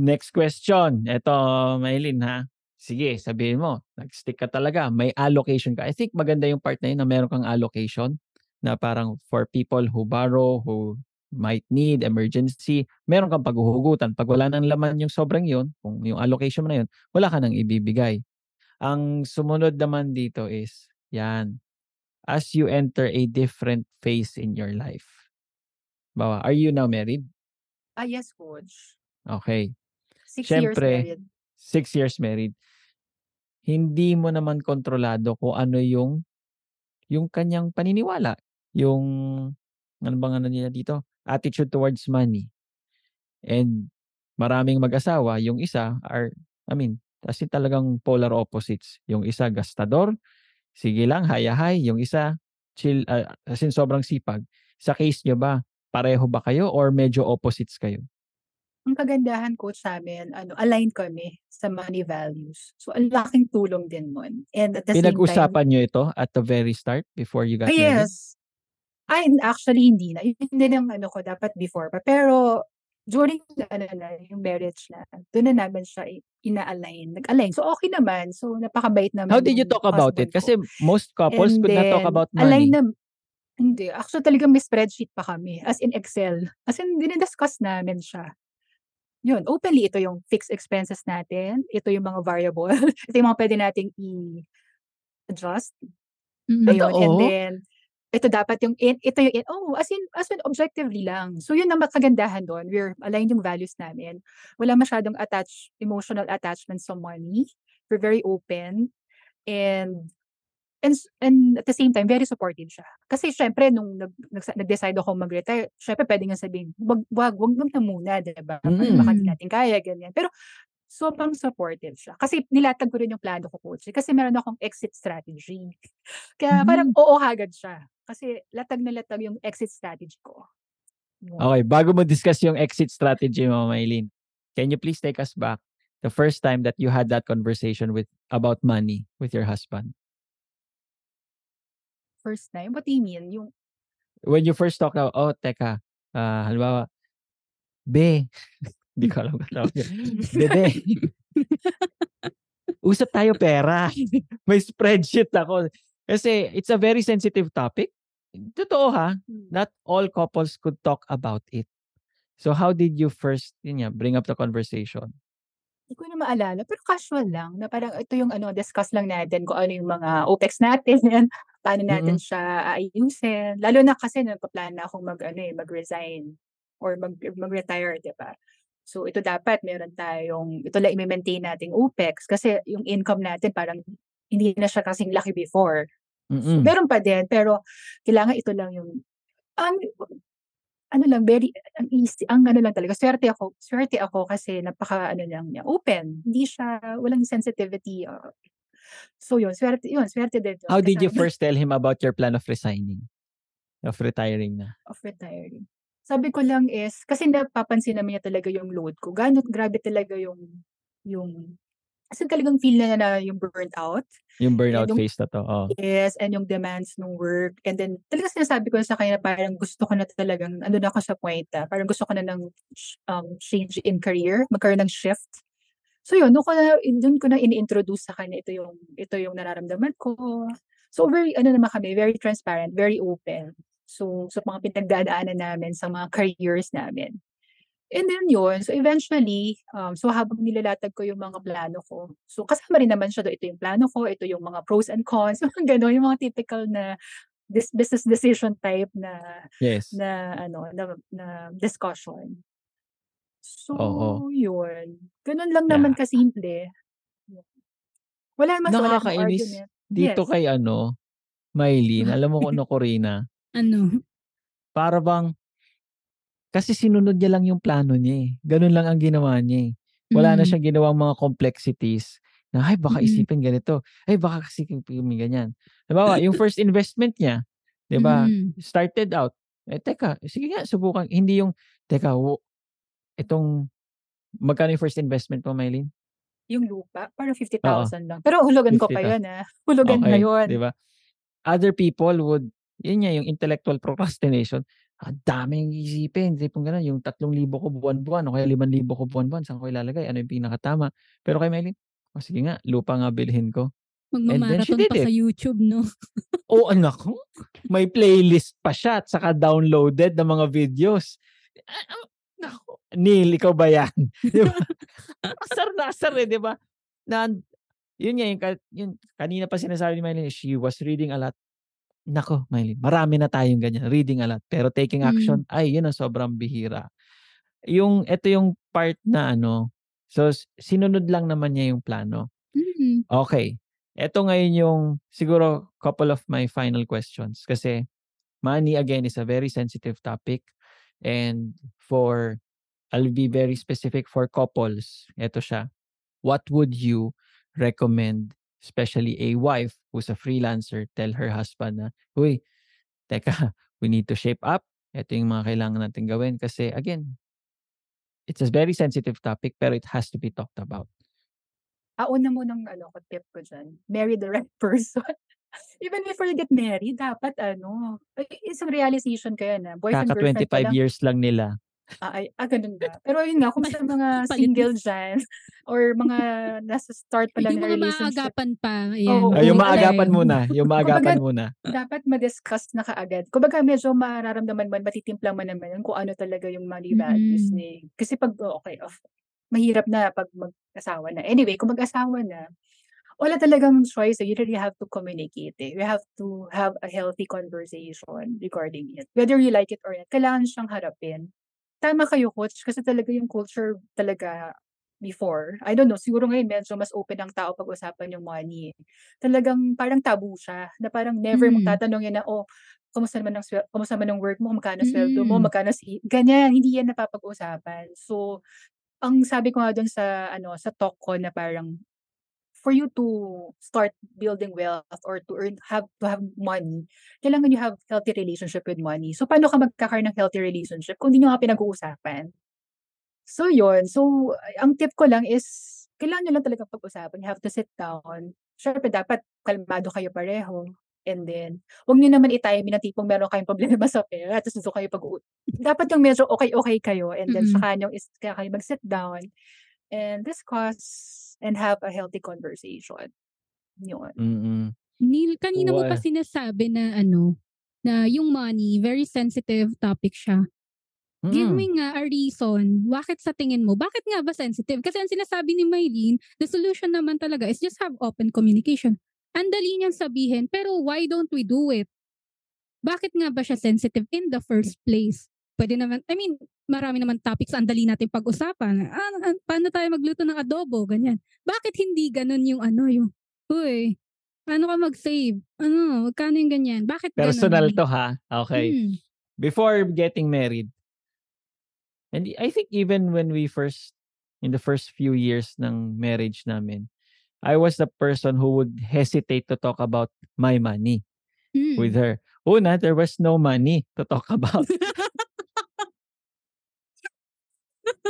Next question. Ito, Maylin ha. Sige, sabihin mo, nag-stick ka talaga. May allocation ka. I think maganda yung part na yun na meron kang allocation na parang for people who borrow, who might need, emergency, meron kang paghuhugutan. Pag wala nang laman yung sobrang yun, kung yung allocation mo na yun, wala ka nang ibibigay. Ang sumunod naman dito is, yan, as you enter a different phase in your life. Bawa, are you now married? Ah, yes, coach. Okay. Six Siyempre, years married. six years married, hindi mo naman kontrolado kung ano yung yung kanyang paniniwala, yung ano bang ano nila dito, attitude towards money. And maraming mag-asawa, yung isa are, I mean, as in talagang polar opposites. Yung isa gastador, sige lang, hayahay. Yung isa, chill, ah, as in sobrang sipag. Sa case nyo ba, pareho ba kayo or medyo opposites kayo? Ang kagandahan coach sa'min ano, aligned kami sa money values. So, ang laking tulong din nun. And at the same time Pinag-usapan nyo ito at the very start before you got Ah, married? yes. Ay, actually hindi na. Yun din ang ano ko, dapat before pa. Pero during ano na, yung marriage na, doon na namin siya ina-align. Nag-align. So, okay naman. So, napakabait naman How did you talk about it? Kasi most couples And could not talk then, about align money. na, hindi. Actually, talagang may spreadsheet pa kami. As in Excel. As in, dinidiscuss namin siya. Yun, openly, ito yung fixed expenses natin. Ito yung mga variable. *laughs* ito yung mga pwede nating i-adjust. Mm. Ayun, and then, ito dapat yung, in, ito yung, in, oh, as in, as in, objectively lang. So, yun ang makagandahan doon. We're aligned yung values namin. Wala masyadong attach, emotional attachment sa money. We're very open. And, and, and at the same time, very supportive siya. Kasi syempre, nung nag, nag, nag-decide ako mag-retire, syempre pwede nga sabihin, wag, wag, wag, wag na muna, diba? Mm. Baka di natin kaya, ganyan. Pero, sobrang supportive siya. Kasi nilatag ko rin yung plano ko, coach. Kasi meron akong exit strategy. *laughs* Kaya parang oo agad siya. Kasi latag na latag yung exit strategy ko. Yun. Okay, bago mo discuss yung exit strategy mo, Maylin, can you please take us back the first time that you had that conversation with about money with your husband? First time? What do you mean? Yung, When you first talk about, oh, teka, ah, halimbawa, be, hindi ko alam kung tawag. Bebe, *laughs* usap tayo pera. May spreadsheet ako. Kasi it's a very sensitive topic. Totoo ha, not all couples could talk about it. So how did you first yun nga, bring up the conversation? hindi ko na maalala. Pero casual lang. Na parang ito yung ano, discuss lang natin kung ano yung mga OPEX natin. *laughs* paano natin siya aayusin. Lalo na kasi nagpa-plan na akong mag, ano, eh, mag-resign or mag, mag-retire, di ba? So, ito dapat meron tayong, ito lang i-maintain nating OPEX kasi yung income natin parang hindi na siya kasing laki before. So, Mm-mm. meron pa din, pero kailangan ito lang yung, ang, ano lang, very, ang easy, ang ano lang talaga, swerte ako, swerte ako kasi napaka, ano lang niya, open. Hindi siya, walang sensitivity. uh, so yun, swerte, yun, swerte din. yun How did you first tell him about your plan of resigning? Of retiring na? Of retiring. Sabi ko lang is, kasi napapansin naman niya talaga yung load ko. Gano't grabe talaga yung, yung Kasi talagang feel na na yung burnt out. Yung burnout yung- phase na to. Oh. Yes, and yung demands ng work. And then, talaga sinasabi ko sa kanya, parang gusto ko na talagang, ano na ako sa point, ah, parang gusto ko na ng um, change in career, magkaroon ng shift. So yun, doon ko na, doon ko na ini-introduce sa kanya, ito yung, ito yung nararamdaman ko. So very, ano naman kami, very transparent, very open. So, sa mga pinagdadaanan namin sa mga careers namin. And then yun, so eventually, um, so habang nilalatag ko yung mga plano ko, so kasama rin naman siya do, ito yung plano ko, ito yung mga pros and cons, *laughs* mga gano'n, yung mga typical na this business decision type na Yes. na ano na, na discussion. So, Oo. yun. Ganun lang naman kasimple. Wala mas wala namang Nakakainis argument. dito Yes. kay ano, Maylene. *laughs* Alam mo kung ano, Corina? Ano? Para bang, kasi sinunod niya lang yung plano niya eh. Ganun lang ang ginawa niya eh. Wala na Mm. siyang ginawang mga complexities na, ay, baka Mm. isipin ganito. Ay, baka kasi may ganyan. Diba, yung first investment niya, di ba, Mm. started out, eh, teka, sige nga, subukan. Hindi yung, teka, wo, itong, magkano yung first investment mo, Maylene? Yung lupa, parang 50,000 lang. Pero hulugan ko pa 50,000. yun ah. Hulugan Okay, ngayon. di ba? Other people would, yun nga, yung intellectual procrastination, ang daming isipin. Tipong gano'n, yung 3,000 ko buwan-buwan o kaya 5,000 ko buwan-buwan, saan ko ilalagay? Ano yung pinakatama? Pero kay Maylene, o sige nga, lupa nga bilhin ko. Magmamarathon pa it. sa YouTube, no? Oo, anak ko. May playlist pa siya at saka downloaded na mga videos. Nako. Neil, ikaw ba yan? *laughs* di ba? Asar na asar eh, di ba? Na, yun nga, yung, yun, kanina pa sinasabi ni Mylene, she was reading a lot. Nako, Mylene, marami na tayong ganyan, reading a lot. Pero taking action, ay, yun ang sobrang bihira. Yung, ito yung part na ano, so, s- sinunod lang naman niya yung plano. Mm. Okay. Ito ngayon yung siguro couple of my final questions kasi money again is a very sensitive topic and for I'll be very specific for couples. Ito siya. What would you recommend especially a wife who's a freelancer tell her husband na, "Uy, teka, *laughs* we need to shape up. Ito yung mga kailangan natin gawin kasi again, it's a very sensitive topic pero it has to be talked about." Ah, una mo ng ano ko, tip ko dyan, marry the right *laughs* person. Even before you get married, dapat ano, isang realization ko yan ah, boyfriend, Kaka girlfriend ka 25 lang. years lang nila. Ay, ah, ganun ba? Pero yun nga, kung sa mga *laughs* single dyan, or mga nasa start pa lang Yung na mga relationship, maagapan pa. Ayan. Oo, Ay, yung maagapan alay. muna. Yung *laughs* maagapan Kumbaga, muna. dapat ma-discuss na kaagad. Kumbaga medyo mararamdaman mo, matitimplang mo naman yun kung ano talaga yung money values Mm. ni. Kasi pag, oh, okay, off, mahirap na pag mag-asawa na. Anyway, kung mag-asawa na, wala talagang choice. You really have to communicate. Eh. You have to have a healthy conversation regarding it. Whether you like it or not, kailangan siyang harapin. Tama kayo, coach, kasi talaga yung culture talaga before. I don't know, siguro ngayon medyo mas open ang tao pag-usapan yung money. eh. Talagang parang tabu siya, na parang never Mm. tatanungin na, oh, kamusta naman ang swel- kamusta naman ang work mo, magkano sweldo mo, Mm. magkano si ganyan, hindi yan napapag-usapan. So, ang sabi ko nga doon sa ano sa talk ko na parang for you to start building wealth or to earn have to have money, kailangan you have healthy relationship with money. So paano ka magkakaroon ng healthy relationship kung hindi nyo nga pinag-uusapan? So yun, so ang tip ko lang is kailangan nyo lang talaga pag-usapan. You have to sit down. Syempre dapat kalmado kayo pareho. And then, huwag nyo naman i-time na tipong meron kayong problema *laughs* sa pera tapos gusto kayo pag Dapat yung medyo okay-okay kayo and then Mm-mm. saka nyo is kaya kayo mag-sit down and discuss and have a healthy conversation. Yun. Mm-mm. Neil, kanina mo pa sinasabi na ano, na yung money, very sensitive topic siya. Give Mm. me nga a reason, bakit sa tingin mo, bakit nga ba sensitive? Kasi ang sinasabi ni Maylene, the solution naman talaga is just have open communication. Ang dali niyang sabihin, pero why don't we do it? Bakit nga ba siya sensitive in the first place? Pwede naman, I mean, marami naman topics ang dali natin pag-usapan. Ah, ah, paano tayo magluto ng adobo? Ganyan. Bakit hindi ganun yung ano, yung, uy, paano ka mag-save? Ano, magkano yung ganyan? Bakit ganun? Personal to ha. Okay. Hmm. Before getting married, and I think even when we first, in the first few years ng marriage namin, I was the person who would hesitate to talk about my money Hmm. with her. Una, there was no money to talk about. *laughs*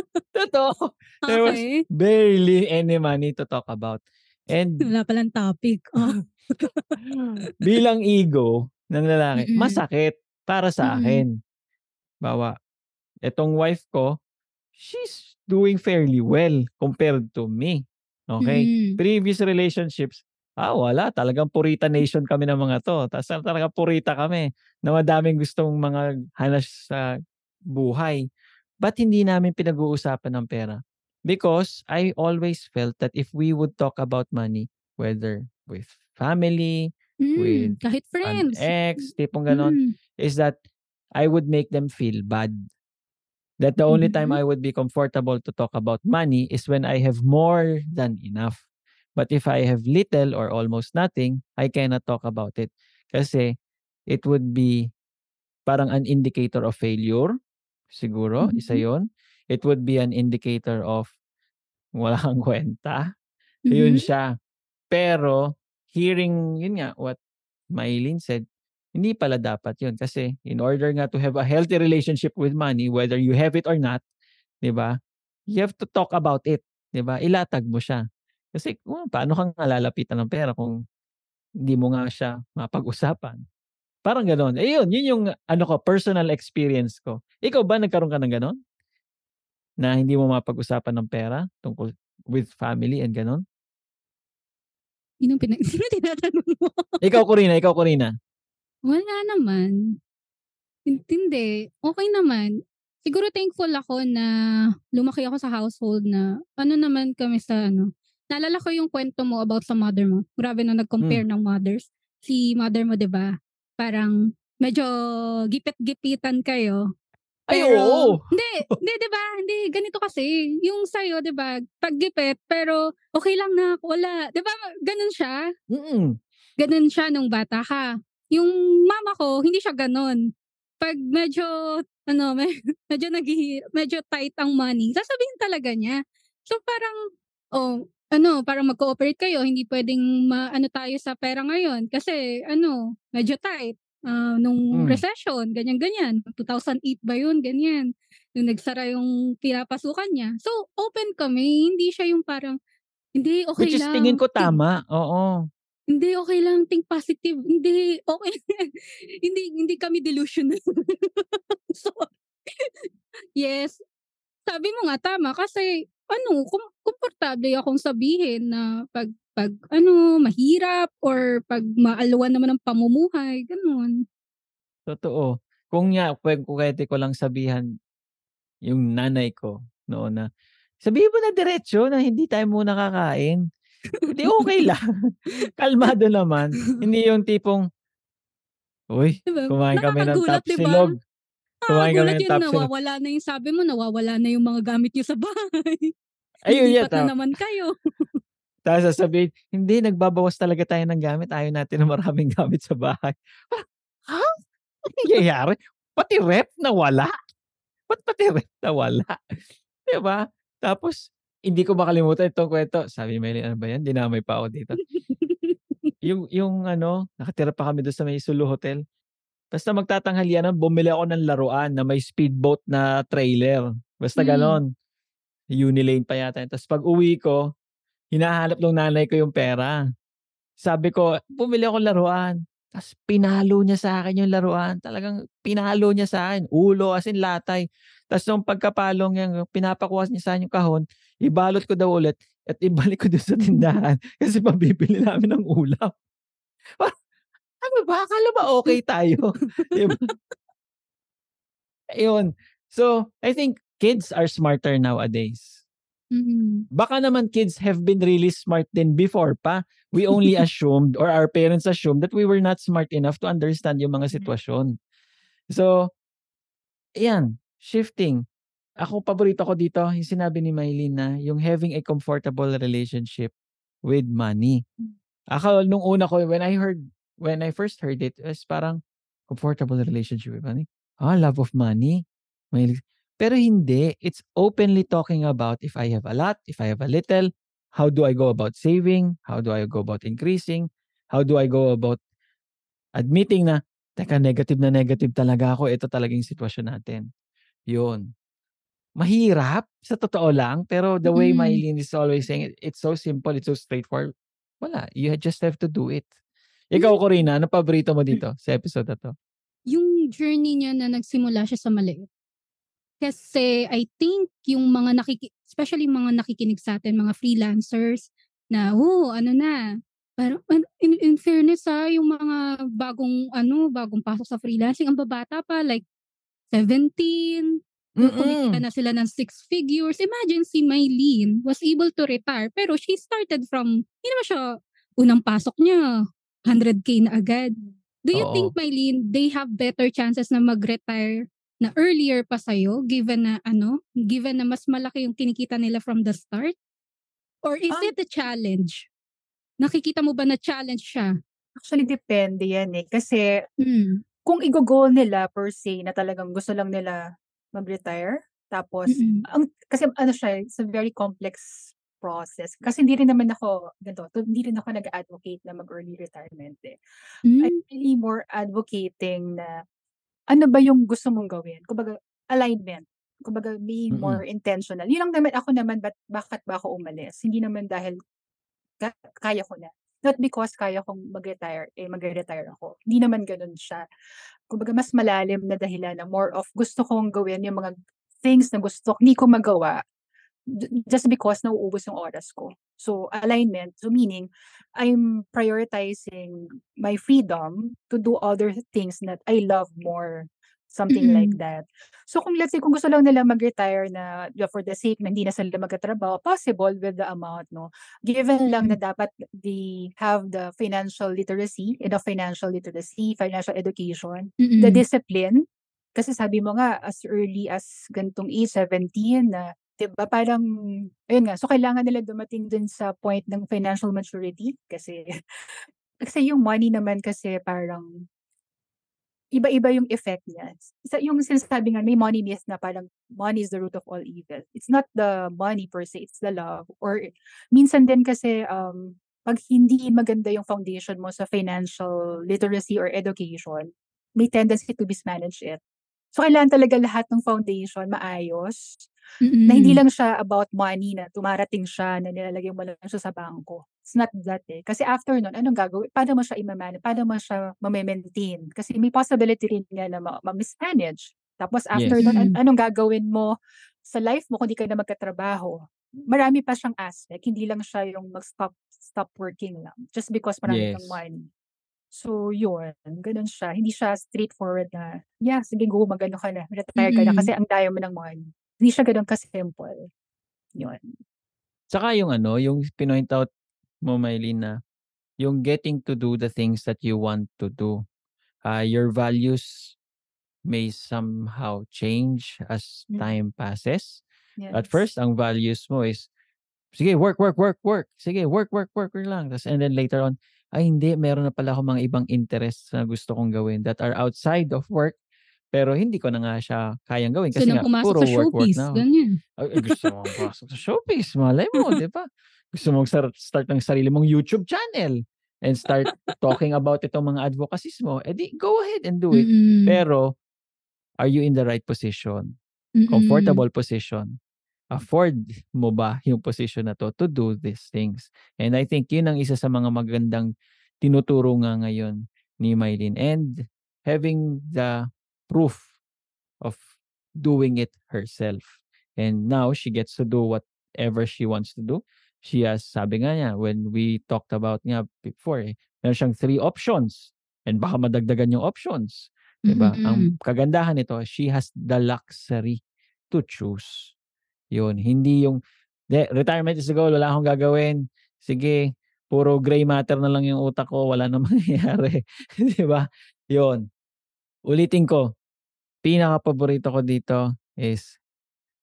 *laughs* Totoo. There was Okay. barely any money to talk about. And Wala palang topic. Oh. *laughs* bilang ego ng lalaki, Mm-mm. masakit para sa Mm-mm. akin. Bawa, etong wife ko, she's doing fairly well compared to me. Okay? Mm. Previous relationships, ah wala, talagang purita nation kami ng mga to. Tapos talagang purita kami na madaming gustong mga hanas sa buhay. Ba't hindi namin pinag-uusapan ng pera? Because I always felt that if we would talk about money, whether with family, with Mm, kahit an friends. ex, tipong ganon, Mm. is that I would make them feel bad. That the only time Mhm. I would be comfortable to talk about money is when I have more than enough. But if I have little or almost nothing, I cannot talk about it. Kasi it would be parang an indicator of failure. Siguro, isa Mhm. yon. It would be an indicator of *laughs* wala kang kwenta. Yun Mhm. siya. Pero, hearing, yun nga, what Maylin said, hindi pala dapat yun. Kasi, in order nga to have a healthy relationship with money, whether you have it or not, di ba? You have to talk about it. Di ba? Ilatag mo siya. Kasi, kung paano kang lalapitan ng pera kung hindi mo nga siya mapag-usapan? Parang ganon. Eh yun, yun yung ano ko, personal experience ko. Ikaw ba nagkaroon ka ng ganon? Na hindi mo mapag-usapan ng pera tungkol with family and ganon? Sinong pinag *laughs* sino tinatanong mo? Ikaw, Corina. Ikaw, Corina. Wala naman. Hin- Hindi. Okay naman. Siguro thankful ako na lumaki ako sa household na ano naman kami sa ano. Naalala ko yung kwento mo about sa mother mo. Grabe na nag-compare ng mothers. Si mother mo, 'di ba? Parang medyo gipit-gipitan kayo. Ay, Pero, oo. Hindi, hindi, 'di ba? Hindi ganito kasi. Yung sa'yo, 'di ba? Paggipit, pero okay lang na, wala. 'Di ba? Ganun siya Mm. ganun siya nung bata ka. Yung mama ko, hindi siya ganun. Pag medyo, ano, *laughs* me- medyo naghihi, medyo tight ang money, sasabihin talaga niya. So parang, oh, ano, parang mag-cooperate kayo, hindi pwedeng maano tayo sa pera ngayon kasi ano, medyo tight. Ah, nung Mm. recession, ganyan-ganyan. 2008 ba yun? Ganyan. Nung nagsara yung pinapasukan niya. So, open kami. Hindi siya yung parang, hindi, okay Which is lang. tingin ko Think- tama. Oo. hindi, okay lang. Think positive. Hindi, okay. *laughs* hindi, hindi kami delusional. *laughs* so, yes. Sabi mo nga, tama. Kasi, ano, kom- komportable akong sabihin na pag, pag, ano, mahirap or pag maalwan naman ang pamumuhay, ganun. Totoo. Kung nga, pwede, pwede ko lang sabihan yung nanay ko noon na, sabihin mo na diretso na hindi tayo muna kakain. Hindi okay *laughs* lang. Kalmado naman. Hindi yung tipong, Uy, Diba? kumain kami ng Nakakagulat, diba? Kumain kami ng yun, tapsilog. nawawala na yung sabi mo, nawawala na yung mga gamit nyo sa bahay. *laughs* Ayun. Lipat na naman kayo. *laughs* tapos sasabihin, hindi, nagbabawas talaga tayo ng gamit. Ayaw natin na maraming gamit sa bahay. Ha? Nangyayari? Pati rep na wala. Ba't pati rep na wala? *laughs* Diba? Tapos, hindi ko makalimutan itong kwento. Sabi ni Melly, ano ba yan? Dinamay pa ako dito. yung, yung ano, nakatira pa kami doon sa may Sulu Hotel. Basta magtatanghalian, bumili ako ng laruan na may speedboat na trailer. Basta Mm. ganon. Unilane pa yata. Tapos pag uwi ko, hinahanap ng nanay ko yung pera. Sabi ko, bumili ako ng laruan. Tapos pinalo niya sa akin yung laruan. Talagang pinalo niya sa akin. Ulo as in latay. Tapos nung pagkapalong niya, pinapakuha niya sa akin yung kahon, ibalot ko daw ulit at ibalik ko doon sa tindahan *laughs* kasi pabibili namin ng ulam. *laughs* ano ba? Akala *laughs* *laughs* ba okay tayo? diba? Ayun. So, I think kids are smarter nowadays. Mhm. Baka naman kids have been really smart din before pa. We only *laughs* assumed or our parents assumed that we were not smart enough to understand yung mga sitwasyon. So, yan, shifting. Ako, paborito ko dito, yung sinabi ni Maylin na yung having a comfortable relationship with money. Ako, nung una ko, when I heard, when I first heard it, is parang comfortable relationship with money. Ah, love of money. Mahilig. Pero hindi. It's openly talking about if I have a lot, if I have a little, how do I go about saving? How do I go about increasing? How do I go about admitting na, teka, negative na negative talaga ako. Ito talagang sitwasyon natin. Yun. mahirap sa totoo lang. Pero the way Mm. Mylene is always saying, it, it's so simple, it's so straightforward. Wala, you just have to do it. Ikaw, Corina, ano paborito mo dito sa episode na to? Yung journey niya na nagsimula siya sa maliit. Kasi I think yung mga nakiki especially mga nakikinig sa atin, mga freelancers na, oh, ano na, parang an- in, in fairness ha, yung mga bagong, ano, bagong pasok sa freelancing, ang babata pa, like 17, kumita Mm-mm. na sila ng six figures. Imagine si Mylene was able to retire pero she started from, hindi naman siya unang pasok niya, 100k na agad. Do you Oo. think, Mylene, they have better chances na mag-retire na earlier pa sa'yo given na ano, given na mas malaki yung kinikita nila from the start? Or is Um, it a challenge? Nakikita mo ba na challenge siya? Actually, depende yan eh. Kasi Mm. kung i-goal nila per se na talagang gusto lang nila mag-retire, tapos, Mm-mm. ang, kasi ano siya, it's a very complex process. Kasi hindi rin naman ako, ganito, to- hindi rin ako nag-advocate na mag-early retirement eh. Mm. I'm really more advocating na ano ba yung gusto mong gawin? Kumbaga, alignment. Kumbaga, being Mm-mm. more intentional. Yun lang naman ako naman, but bakit ba ako umalis? Hindi naman dahil ka- kaya ko na. Not because kaya kong mag-retire, eh mag-retire ako. Hindi naman ganun siya. Kumbaga, mas malalim na dahilan na more of gusto kong gawin yung mga things na gusto, hindi ko magawa just because nauubos yung oras ko. So, alignment. So, meaning, I'm prioritizing my freedom to do other things that I love more. Something like Mm-mm. that. So, kung let's say, kung gusto lang nila mag-retire na for the sake na hindi na sila magkatrabaho, possible with the amount, no? Given lang na dapat they have the financial literacy, the financial literacy, financial education, the Mm-mm. discipline, kasi sabi mo nga, as early as gantong age, 17, na, di ba, parang, ayun nga, so kailangan nila dumating dun sa point ng financial maturity, kasi, *laughs* kasi yung money naman kasi parang, iba-iba yung effect niya. Sa, yung sinasabi nga, may money myth na parang, money is the root of all evil. It's not the money per se, it's the love. Or, minsan din kasi, um, pag hindi maganda yung foundation mo sa financial literacy or education, may tendency to mismanage it. So, kailangan talaga lahat ng foundation maayos. Na hindi Mm-mm. lang siya about money na tumarating siya, na nilalagay mo lang siya sa bangko. It's not that eh. Kasi after nun, anong gagawin? Paano mo siya i-manage? Paano mo siya ma-maintain? Kasi may possibility rin nga na ma- ma-mismanage. Tapos after Yes. nun, an- Mm. anong gagawin mo sa life mo kung di ka na magkatrabaho? Marami pa siyang aspect. Hindi lang siya yung mag-stop stop working lang. Just because marami kang Yes. money. So, yun. Ganun siya. Hindi siya straightforward na, yeah, sige, go, mag-ano ka na. Retire ka na Mm-mm. kasi ang dayo mo ng money. Hindi siya ganun ka-simple. Yun. Tsaka yung ano, yung pinoint out mo, Mylene, na yung getting to do the things that you want to do. Uh, your values may somehow change as Mm. time passes. At Yes. first, ang values mo is, sige, work, work, work, work. Sige, work, work, work, work lang. Tas, and then later on, ay hindi, meron na pala ako mga ibang interests na gusto kong gawin that are outside of work. Pero hindi ko na nga siya kayang gawin kasi nang nga, pumasok puro sa work, work showbiz. na. Ganyan. Ay, gusto mong pasok sa showbiz. Malay mo, di ba? Gusto mong start, start ng sarili mong YouTube channel and start talking about itong mga advocacies mo. Eh di, go ahead and do it. Mm-mm. Pero, are you in the right position? Mm-mm. Comfortable position? Afford mo ba yung position na to to do these things? And I think yun ang isa sa mga magandang tinuturo nga ngayon ni Mylene. And having the proof of doing it herself. And now she gets to do whatever she wants to do. She has, sabi nga niya, when we talked about nga before, eh, meron siyang three options. And baka madagdagan yung options. Diba? Mm-mm. Ang kagandahan nito, she has the luxury to choose. Yun. Hindi yung, de, retirement is the goal, wala akong gagawin. Sige, puro gray matter na lang yung utak ko, wala na mangyayari. *laughs* *laughs* Di ba? Yun. Ulitin ko, pinaka-paborito ko dito is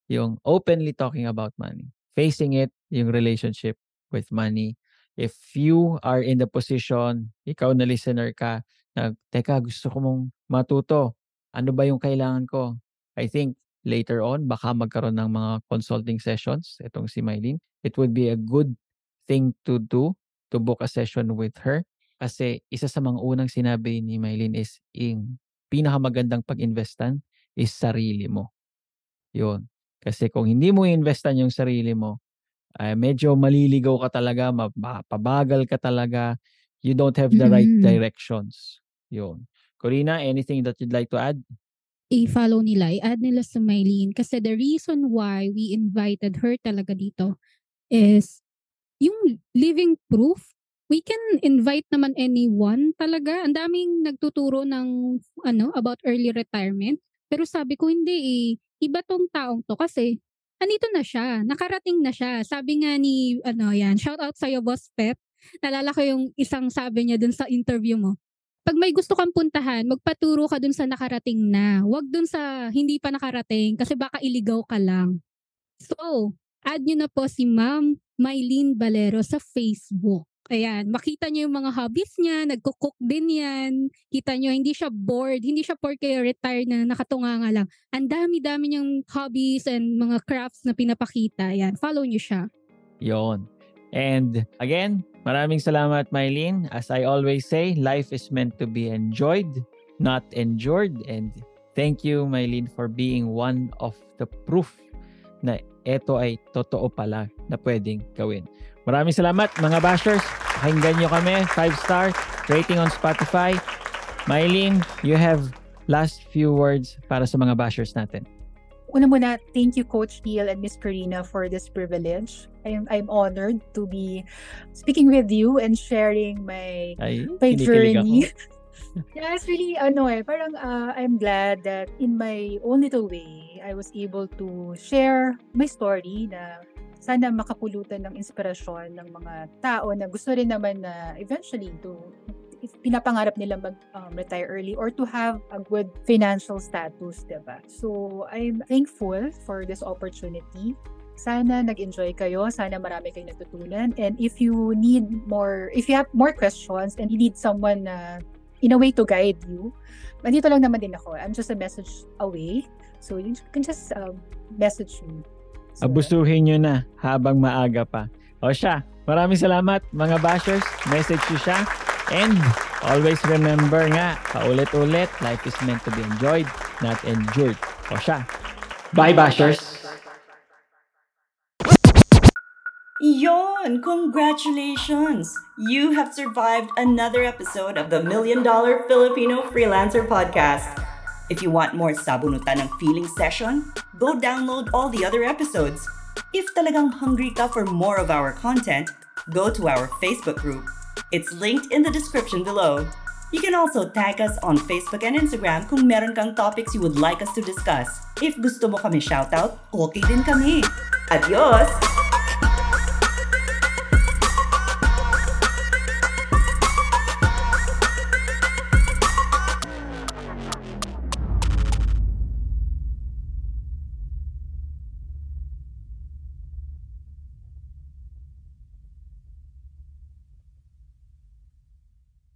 yung openly talking about money. Facing it, yung relationship with money. If you are in the position, ikaw na listener ka, na, teka, gusto ko mong matuto. Ano ba yung kailangan ko? I think later on, baka magkaroon ng mga consulting sessions, itong si Mylene. It would be a good thing to do to book a session with her. Kasi isa sa mga unang sinabi ni Mylene is, yung pinakamagandang pag-investan is sarili mo. Yun. Kasi kung hindi mo investan yung sarili mo, ay medyo maliligaw ka talaga, mapabagal ka talaga. You don't have the right Mm. directions. Yun. Corina, anything that you'd like to add? i-follow nila, i-add nila sa Mylene. Kasi the reason why we invited her talaga dito is yung living proof. We can invite naman anyone talaga. Ang daming nagtuturo ng ano about early retirement. Pero sabi ko hindi eh. Iba tong taong to kasi andito na siya. Nakarating na siya. Sabi nga ni ano yan, shout out sa'yo Boss Pep. Nalala ko yung isang sabi niya dun sa interview mo pag may gusto kang puntahan, magpaturo ka dun sa nakarating na. Huwag dun sa hindi pa nakarating kasi baka iligaw ka lang. So, add nyo na po si Ma'am Mylene Valero sa Facebook. Ayan, makita nyo yung mga hobbies niya, nagko-cook din yan. Kita nyo, hindi siya bored, hindi siya porke retired na nakatunga nga lang. Ang dami-dami niyang hobbies and mga crafts na pinapakita. Ayan, follow nyo siya. Yon. And again, maraming salamat, Mylene. As I always say, life is meant to be enjoyed, not endured. And thank you, Mylene, for being one of the proof na ito ay totoo pala na pwedeng gawin. Maraming salamat, mga bashers. Pakinggan nyo kami. 5 star rating on Spotify. Mylene, you have last few words para sa mga bashers natin. Una muna, thank you Coach Neil and Miss Karina for this privilege. I'm I'm honored to be speaking with you and sharing my Ay, my journey. *laughs* yeah, it's really ano eh, parang uh, I'm glad that in my own little way, I was able to share my story na sana makapulutan ng inspirasyon ng mga tao na gusto rin naman na eventually to if pinapangarap nila mag-retire early or to have a good financial status, diba? So, I'm thankful for this opportunity. Sana nag-enjoy kayo. Sana marami kayong natutunan. And if you need more, if you have more questions and you need someone na in a way to guide you, nandito lang naman din ako. I'm just a message away. So, you can just um, message me. Abusuhin nyo na habang maaga pa. O siya, maraming salamat mga bashers. Message nyo siya. And always remember nga, paulit-ulit, life is meant to be enjoyed, not endured. O siya. Bye bashers! Yon! Congratulations! You have survived another episode of the Million Dollar Filipino Freelancer Podcast. If you want more sabunutan ng feeling session, go download all the other episodes. If talagang hungry ka for more of our content, go to our Facebook group. It's linked in the description below. You can also tag us on Facebook and Instagram kung meron kang topics you would like us to discuss. If gusto mo kami shoutout, okay din kami. Adios!